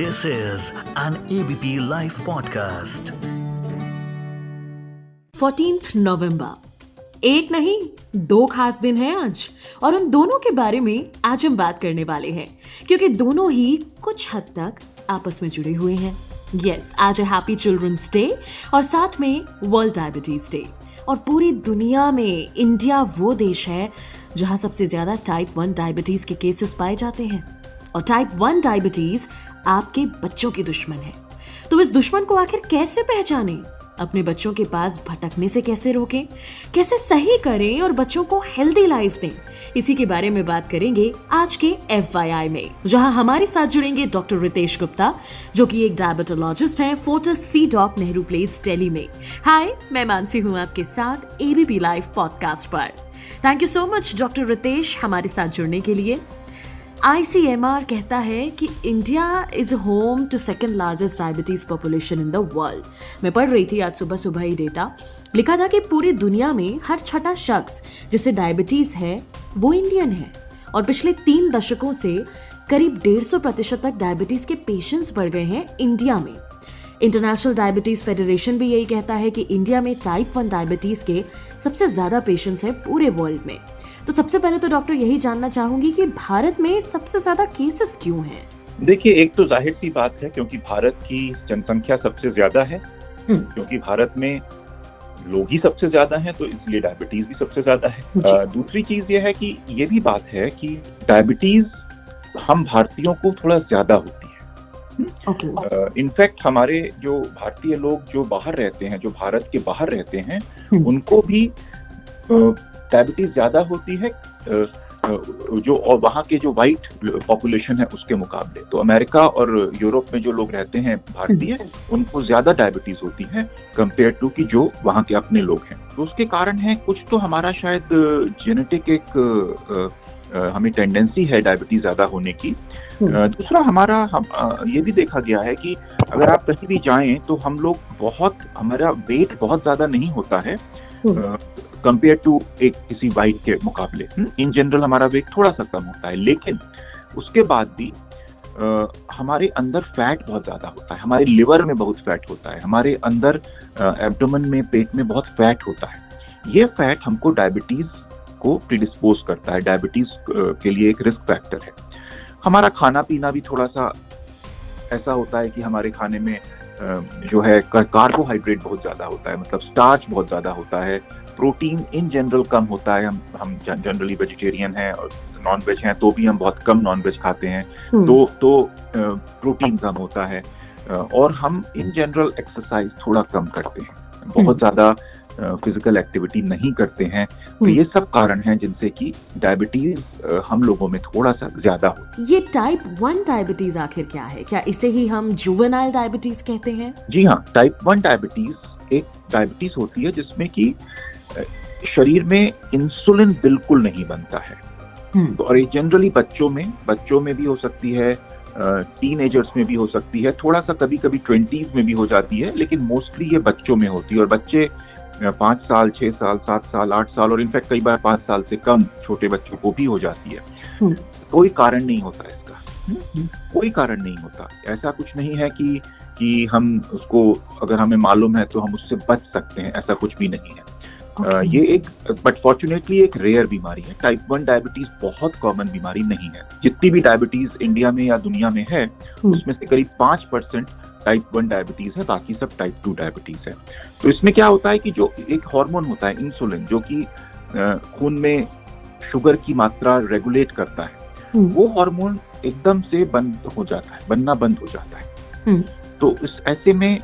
This is an ABP live podcast 14th नवंबर एक नहीं, दो खास दिन है आज। और उन दोनों के बारे में आज हम बात करने वाले हैं, क्योंकि दोनों ही कुछ हद तक आपस में जुड़े हुए हैं। यस आज है हैप्पी चिल्ड्रंस डे और साथ में वर्ल्ड डायबिटीज़ डे और पूरी दुनिया में इंडिया वो देश है जहाँ सबसे ज़्यादा टाइप वन डायबिटीज़ के केसेस पाए जाते हैं। और टाइप वन डायबिटीज़ आपके बच्चों की दुश्मन है। तो इस दुश्मन को आखिर कैसे पहचानें? अपने बच्चों के पास भटकने से कैसे रोकें? कैसे सही करें और बच्चों को हेल्दी लाइफ दें? इसी के बारे में बात करेंगे आज के एफ़ में, जहाँ हमारे साथ जुड़ेंगे डॉक्टर रितेश गुप्ता, जो कि एक डायबिटोलॉजिस्ट हैं Fortis C doc Nehru place Delhi में। हाय मैं मानसी हूँ आपके साथ एबीपी लाइव पॉडकास्ट पर। Thank you so much doctor Ritesh, हमारे साथ जुड़ने के लिए। आईसीएमआर कहता है कि India is home to second largest diabetes population in the world मैं पढ़ रही थी आज सुबह सुबह ही डेटा लिखा था कि पूरी दुनिया में हर छठा शख्स जिसे डायबिटीज़ है, वो इंडियन है। और पिछले तीन दशकों से करीब डेढ़ सौ प्रतिशत तक डायबिटीज़ के पेशेंट्स बढ़ गए हैं इंडिया में। इंटरनेशनल डायबिटीज़ फेडरेशन भी यही कहता है कि इंडिया में टाइप वन डायबिटीज़ के सबसे ज़्यादा पेशेंट्स हैं पूरे वर्ल्ड में। तो सबसे पहले तो डॉक्टर यही जानना चाहूँगी कि भारत में सबसे ज़्यादा केसेस क्यों हैं देखिए एक तो ज़ाहिर सी बात है क्योंकि भारत की जनसंख्या सबसे ज़्यादा है हम्म। क्योंकि भारत में लोग ही सबसे ज़्यादा हैं तो इसलिए डायबिटीज़ भी सबसे ज़्यादा है आ, दूसरी चीज़ ये है कि ये भी बात है कि डायबिटीज़ हम भारतीयों को थोड़ा ज़्यादा होती है इनफैक्ट okay. हमारे जो भारतीय लोग जो बाहर रहते हैं जो भारत के बाहर रहते हैं हम्म। उनको भी डायबिटीज़ ज़्यादा होती है जो और वहाँ के जो वाइट पॉपुलेशन है उसके मुकाबले। तो अमेरिका और यूरोप में जो लोग रहते हैं भारतीय है, उनको ज़्यादा डायबिटीज़ होती है कंपेयर टू कि जो वहाँ के अपने लोग हैं। तो उसके कारण है कुछ तो हमारा शायद जेनेटिक एक हमें टेंडेंसी है डायबिटीज़ ज़्यादा होने की। हम्म। दूसरा हमारा हम ये भी देखा गया है कि अगर आप कहीं भी जाएँ तो हम लोग बहुत हमारा वेट बहुत ज़्यादा नहीं होता है। कंपेयर। टू एक किसी वाइट के मुकाबले। इन हम्म, जनरल हमारा वेट थोड़ा सा कम होता है लेकिन उसके बाद भी आ, हमारे अंदर फैट बहुत ज़्यादा होता है हमारे लिवर में बहुत फैट होता है हमारे अंदर एब्डोमन में पेट में बहुत फैट होता है। ये फैट हमको डायबिटीज़ को प्रिडिस्पोज करता है डायबिटीज़ के लिए एक रिस्क फैक्टर है। हमारा खाना पीना भी थोड़ा सा ऐसा होता है कि हमारे खाने में जो है कार्बोहाइड्रेट बहुत ज़्यादा होता है मतलब स्टार्च बहुत ज़्यादा होता है प्रोटीन इन जनरल कम होता है। हम हम जनरली वेजिटेरियन हैं और नॉन वेज हैं तो भी हम बहुत कम नॉन वेज खाते हैं। हम्म। तो तो प्रोटीन कम होता है। और हम इन जनरल एक्सरसाइज थोड़ा कम करते हैं। बहुत हम्म। ज़्यादा फ़िज़िकल एक्टिविटी नहीं करते हैं। तो हम्म। ये सब कारण हैं जिनसे कि डायबिटीज़ हम लोगों में थोड़ा सा ज़्यादा हो ये टाइप वन डायबिटीज़ आखिर क्या है? क्या इसे ही हम जुवेनाइल डायबिटीज़ कहते हैं? जी हाँ टाइप वन डायबिटीज़ एक डायबिटीज़ होती है जिसमें कि शरीर में इंसुलिन बिल्कुल नहीं बनता है हम्म। तो और ये जनरली बच्चों में बच्चों में भी हो सकती है टीन एजर्स में भी हो सकती है थोड़ा सा कभी कभी ट्वेंटीज में भी हो जाती है लेकिन मोस्टली ये बच्चों में होती है और बच्चे पाँच साल छह साल सात साल आठ साल और इनफैक्ट कई बार पाँच साल से कम छोटे बच्चों को भी हो जाती है हम्म। कोई कारण नहीं होता इसका हम्म। कोई कारण नहीं होता ऐसा कुछ नहीं है कि कि हम उसको अगर हमें मालूम है तो हम उससे बच सकते हैं ऐसा कुछ भी नहीं है okay. ये एक बट फॉर्चुनेटली एक रेयर बीमारी है टाइप वन डायबिटीज़ बहुत कॉमन बीमारी नहीं है जितनी भी डायबिटीज़ इंडिया में या दुनिया में है हम्म। उसमें से करीब पाँच परसेंट टाइप वन डायबिटीज़ है बाकी सब टाइप टू डायबिटीज़ है तो इसमें क्या होता है कि जो एक हार्मोन होता है इंसुलिन जो कि खून में शुगर की मात्रा रेगुलेट करता है हम्म। वो हार्मोन एकदम से बंद हो जाता है बनना बंद हो जाता है हम्म। तो इस ऐसे में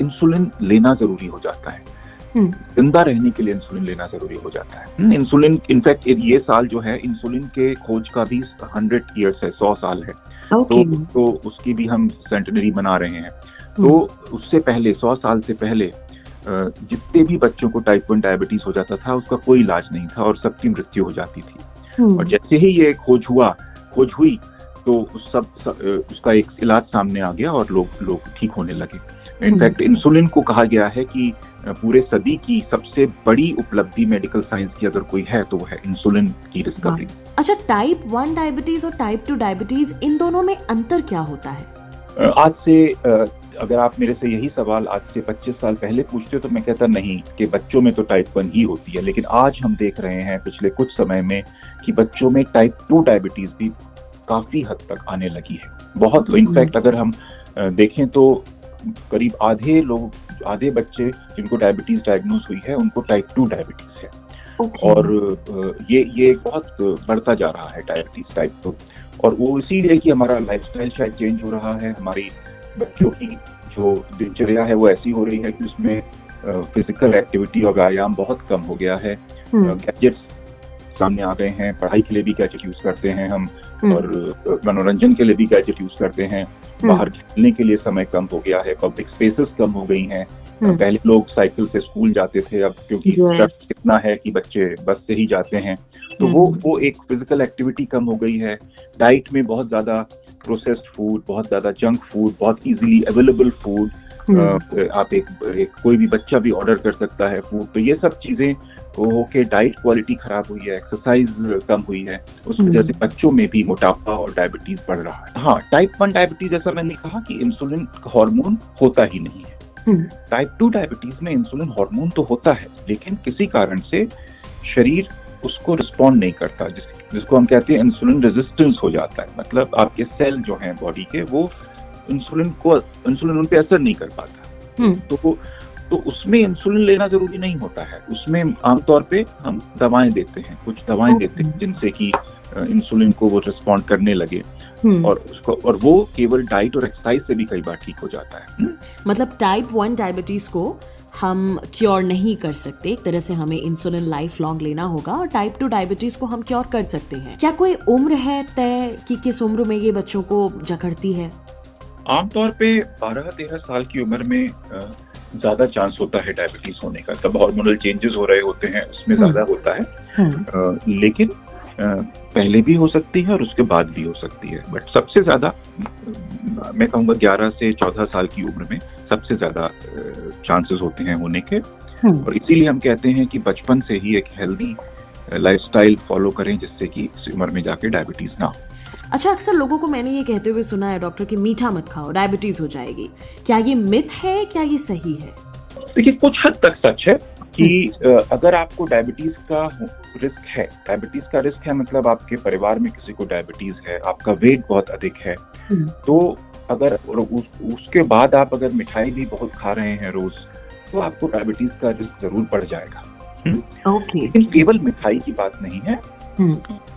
इंसुलिन लेना ज़रूरी हो जाता है। ज़िंदा रहने के लिए इंसुलिन लेना ज़रूरी हो जाता है। इंसुलिन इनफैक्ट ये साल जो है इंसुलिन के खोज का भी हंड्रेड ईयर्स है सौ साल है। तो तो उसकी भी हम सेंटनरी मना रहे हैं। तो हम्म। उससे पहले सौ साल से पहले जितने भी बच्चों को टाइप वन डायबिटीज़ हो जाता था उसका कोई इलाज नहीं था और सबकी मृत्यु हो जाती थी। हम्म। और जैसे ही ये खोज हुआ खोज हुई तो सब, सब उसका एक इलाज सामने आ गया और लोग लोग ठीक होने लगे। इनफैक्ट इंसुलिन को कहा गया है कि पूरे सदी की सबसे बड़ी उपलब्धि मेडिकल साइंस की अगर कोई है तो वो है इंसुलिन की डिस्कवरी अच्छा टाइप वन डायबिटीज़ और टाइप टू डायबिटीज़ इन दोनों में अंतर क्या होता है? आज से अगर आप मेरे से यही सवाल आज से 25 साल पहले पूछते तो मैं कहता नहीं कि बच्चों में तो टाइप वन ही होती है लेकिन आज हम देख रहे हैं पिछले कुछ समय में कि बच्चों में टाइप टू डायबिटीज़ भी काफ़ी हद तक आने लगी है। बहुत इनफैक्ट अगर हम देखें तो करीब आधे लोग आधे बच्चे जिनको डायबिटीज़ डायग्नोज हुई है उनको टाइप टू डायबिटीज़ है okay. और ये ये बहुत बढ़ता जा रहा है डायबिटीज़ टाइप टू और वो इसीलिए कि हमारा लाइफस्टाइल शायद चेंज हो रहा है हमारी बच्चों की जो दिनचर्या है वो ऐसी हो रही है कि उसमें फ़िज़िकल एक्टिविटी और व्यायाम बहुत कम हो गया है गैजेट्स हम्म। सामने आ गए हैं पढ़ाई के लिए भी गैजेट यूज़ करते हैं हम हम्म। और मनोरंजन के लिए भी गैजेट यूज़ करते हैं। बाहर खेलने के लिए समय कम हो गया है पब्लिक स्पेसेस कम हो गई हैं। पहले लोग साइकिल से स्कूल जाते थे अब क्योंकि इतना है कि बच्चे बस से ही जाते हैं। तो वो वो एक फ़िज़िकल एक्टिविटी कम हो गई है। डाइट में बहुत ज़्यादा प्रोसेस्ड फ़ूड बहुत ज़्यादा जंक फ़ूड बहुत इजीली अवेलेबल फ़ूड आप एक, एक कोई भी बच्चा भी ऑर्डर कर सकता है फ़ूड तो ये सब चीज़ें हो के डाइट क्वालिटी खराब हुई है एक्सरसाइज कम हुई है उस वजह से हम्म। बच्चों में भी मोटापा और डायबिटीज़ बढ़ रहा है। हाँ टाइप वन डायबिटीज़ जैसा मैंने कहा कि इंसुलिन हार्मोन होता ही नहीं है। टाइप टू डायबिटीज़ में इंसुलिन हार्मोन तो होता है लेकिन किसी कारण से शरीर उसको रिस्पॉन्ड नहीं करता जिस, जिसको हम कहते हैं इंसुलिन रेजिस्टेंस हो जाता है। मतलब आपके सेल जो हैं बॉडी के वो इंसुलिन को इंसुलिन उन पर असर नहीं कर पाता। हम्म। तो तो उसमें इंसुलिन लेना ज़रूरी नहीं होता है। उसमें आमतौर पे हम दवाएँ देते हैं कुछ दवाएँ देते हैं जिनसे कि इंसुलिन को वो रिस्पॉन्ड करने लगे। हम्म। और उसको और वो केवल डाइट और एक्सरसाइज से भी कई बार ठीक हो जाता है। हम्म। मतलब टाइप वन डायबिटीज़ को हम क्योर नहीं कर सकते। एक तरह से हमें इंसुलिन लाइफ लॉन्ग लेना होगा और टाइप टू डायबिटीज़ को हम क्योर कर सकते हैं। क्या कोई उम्र है तय कि किस उम्र में ये बच्चों को जकड़ती है? आमतौर पे बारह तेरह साल की उम्र में ज़्यादा चांस होता है डायबिटीज़ होने का तब हार्मोनल चेंजेस हो रहे होते हैं उसमें ज़्यादा हम्म। होता है हम्म। लेकिन आ, पहले भी हो सकती है और उसके बाद भी हो सकती है बट सबसे ज़्यादा मैं कहूँगा ग्यारह से चौदह साल की उम्र में सबसे ज़्यादा चांसेस होते हैं होने के हम्म। और इसीलिए हम कहते हैं कि बचपन से ही एक हेल्दी लाइफस्टाइल फॉलो करें जिससे कि इस उम्र में जाके डायबिटीज़ ना हो अच्छा अक्सर लोगों को मैंने ये कहते हुए सुना है डॉक्टर कि मीठा मत खाओ डायबिटीज़ हो जाएगी क्या ये मिथ है क्या ये सही है देखिए कुछ हद तक सच है कि। अगर आपको डायबिटीज़ का रिस्क है डायबिटीज़ का रिस्क है मतलब आपके परिवार में किसी को डायबिटीज़ है आपका वेट बहुत अधिक है हम्म। तो अगर उस, उसके बाद आप अगर मिठाई भी बहुत खा रहे हैं रोज तो आपको डायबिटीज़ का रिस्क ज़रूर बढ़ जाएगा ओके लेकिन केवल मिठाई की बात नहीं है।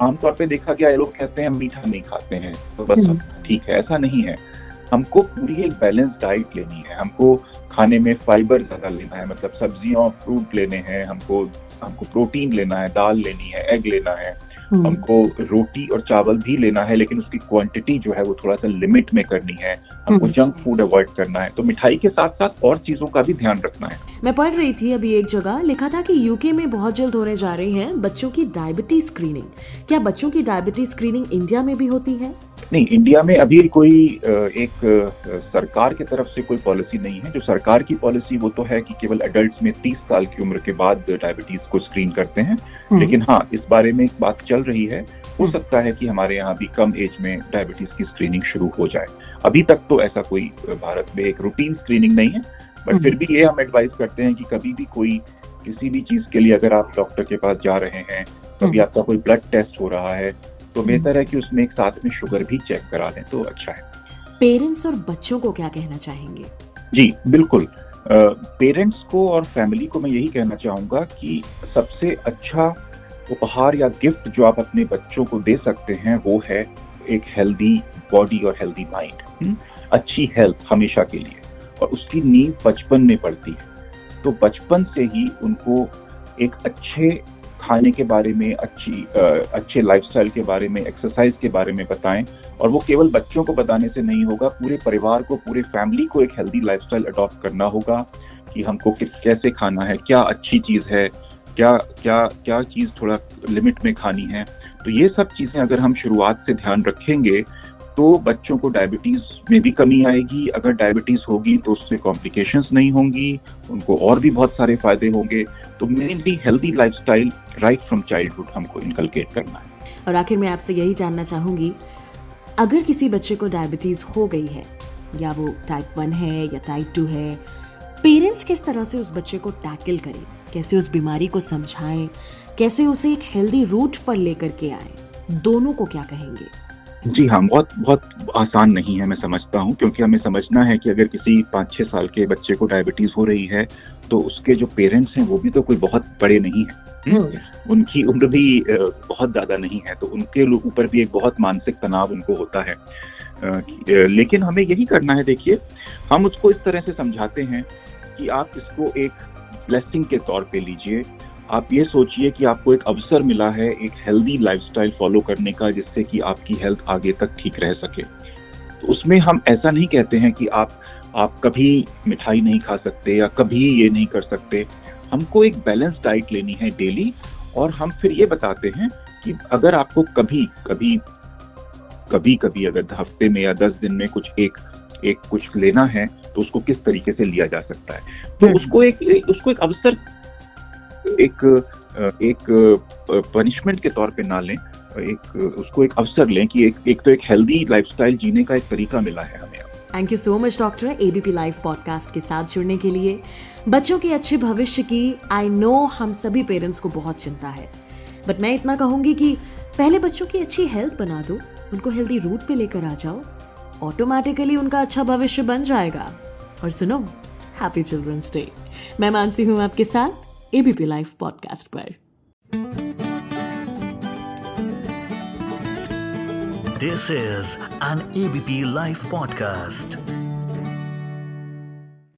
आमतौर पे देखा गया ये लोग कहते हैं हम मीठा नहीं खाते हैं तो बस हम्म। ठीक है ऐसा नहीं है हमको पूरी एक बैलेंस डाइट लेनी है हमको खाने में फाइबर ज़्यादा लेना है मतलब सब्ज़ियाँ फ्रूट लेने हैं हमको हमको प्रोटीन लेना है दाल लेनी है एग लेना है हम्म। हमको रोटी और चावल भी लेना है लेकिन उसकी क्वांटिटी जो है वो थोड़ा सा लिमिट में करनी है। हमको जंक फ़ूड अवॉइड करना है। तो मिठाई के साथ साथ और चीज़ों का भी ध्यान रखना है। मैं पढ़ रही थी अभी एक जगह लिखा था कि यूके में बहुत जल्द होने जा रहे हैं बच्चों की डायबिटीज़ स्क्रीनिंग क्या बच्चों की डायबिटीज़ स्क्रीनिंग इंडिया में भी होती है? नहीं इंडिया में अभी कोई एक सरकार की तरफ़ से कोई पॉलिसी नहीं है जो सरकार की पॉलिसी वो तो है कि केवल एडल्ट में 30 साल की उम्र के बाद डायबिटीज़ को स्क्रीन करते हैं हम्म। लेकिन हाँ इस बारे में एक बात चल रही है हो हम्म। सकता है कि हमारे यहाँ भी कम एज में डायबिटीज़ की स्क्रीनिंग शुरू हो जाए अभी तक तो ऐसा कोई भारत में एक रूटीन स्क्रीनिंग नहीं है बट हम्म। फिर भी ये हम एडवाइस करते हैं कि कभी भी कोई किसी भी चीज़ के लिए अगर आप डॉक्टर के पास जा रहे हैं कभी आपका कोई ब्लड टेस्ट हो रहा है तो बेहतर है कि उसमें एक साथ में शुगर भी चेक करा लें तो अच्छा है। पेरेंट्स और बच्चों को क्या कहना चाहेंगे? जी बिल्कुल। पेरेंट्स को और फैमिली को मैं यही कहना चाहूँगा कि सबसे अच्छा उपहार या गिफ्ट जो आप अपने बच्चों को दे सकते हैं वो है एक हेल्दी बॉडी और हेल्दी माइंड अच्छी हेल्थ हमेशा के लिए। और उसकी नींव बचपन में पड़ती है। तो बचपन से ही उनको एक अच्छे खाने के बारे में, अच्छी अच्छे लाइफस्टाइल के बारे में एक्सरसाइज के बारे में बताएँ और वो केवल बच्चों को बताने से नहीं होगा, पूरे परिवार को, पूरे फैमिली को एक हेल्दी लाइफस्टाइल अडॉप्ट करना होगा कि हमको किस, कैसे खाना है, क्या अच्छी चीज़ है, क्या क्या क्या चीज़ थोड़ा लिमिट में खानी है। तो ये सब चीज़ें अगर हम शुरुआत से ध्यान रखेंगे तो बच्चों को डायबिटीज़ में भी कमी आएगी। अगर डायबिटीज़ होगी तो उससे कॉम्प्लिकेशंस नहीं होंगी, उनको और भी बहुत सारे फ़ायदे होंगे। तो mainly healthy lifestyle right from childhood हमको इनकलकेट करना है। और आखिर मैं आपसे यही जानना चाहूँगी, अगर किसी बच्चे को डायबिटीज़ हो गई है, या वो टाइप वन है या टाइप टू है पेरेंट्स किस तरह से उस बच्चे को टैकल करें? कैसे उस बीमारी को समझाएँ? कैसे उसे एक हेल्दी रूट पर लेकर के आए? दोनों को क्या कहेंगे? जी हाँ बहुत बहुत आसान नहीं है मैं समझता हूँ क्योंकि हमें समझना है कि अगर किसी पाँच छः साल के बच्चे को डायबिटीज़ हो रही है तो उसके जो पेरेंट्स हैं वो भी तो कोई बहुत बड़े नहीं है हम्म। उनकी उम्र भी बहुत ज़्यादा नहीं है तो उनके ऊपर भी एक बहुत मानसिक तनाव उनको होता है लेकिन हमें यही करना है देखिए हम उसको इस तरह से समझाते हैं कि आप इसको एक ब्लेसिंग के तौर पे लीजिए आप ये सोचिए कि आपको एक अवसर मिला है एक हेल्दी लाइफस्टाइल फॉलो करने का जिससे कि आपकी हेल्थ आगे तक ठीक रह सके। तो उसमें हम ऐसा नहीं कहते हैं कि आप आप कभी मिठाई नहीं खा सकते या कभी ये नहीं कर सकते। हमको एक बैलेंस डाइट लेनी है डेली और हम फिर ये बताते हैं कि अगर आपको कभी कभी कभी कभी अगर हफ़्ते में या दस दिन में कुछ एक एक कुछ लेना है तो उसको किस तरीके से लिया जा सकता है? तो हम्म। उसको एक, एक उसको एक अवसर एक एक पनिशमेंट के तौर पे ना लें, एक, उसको एक अवसर लें कि एक एक तो एक हेल्दी लाइफस्टाइल जीने का एक तरीका मिला है हमें thank you so much doctor ABP live podcast के साथ जुड़ने के लिए। बच्चों के अच्छे भविष्य की आई नो हम सभी पेरेंट्स को बहुत चिंता है। बट मैं इतना कहूँगी कि पहले बच्चों की अच्छी हेल्थ बना दो, उनको हेल्दी रूट पे लेकर आ जाओ ऑटोमेटिकली उनका अच्छा भविष्य बन जाएगा। और सुनो हैप्पी चिल्ड्रंस डे मैं मानसी हूँ आपके साथ एबीपी लाइव पॉडकास्ट पर this is an ABP live podcast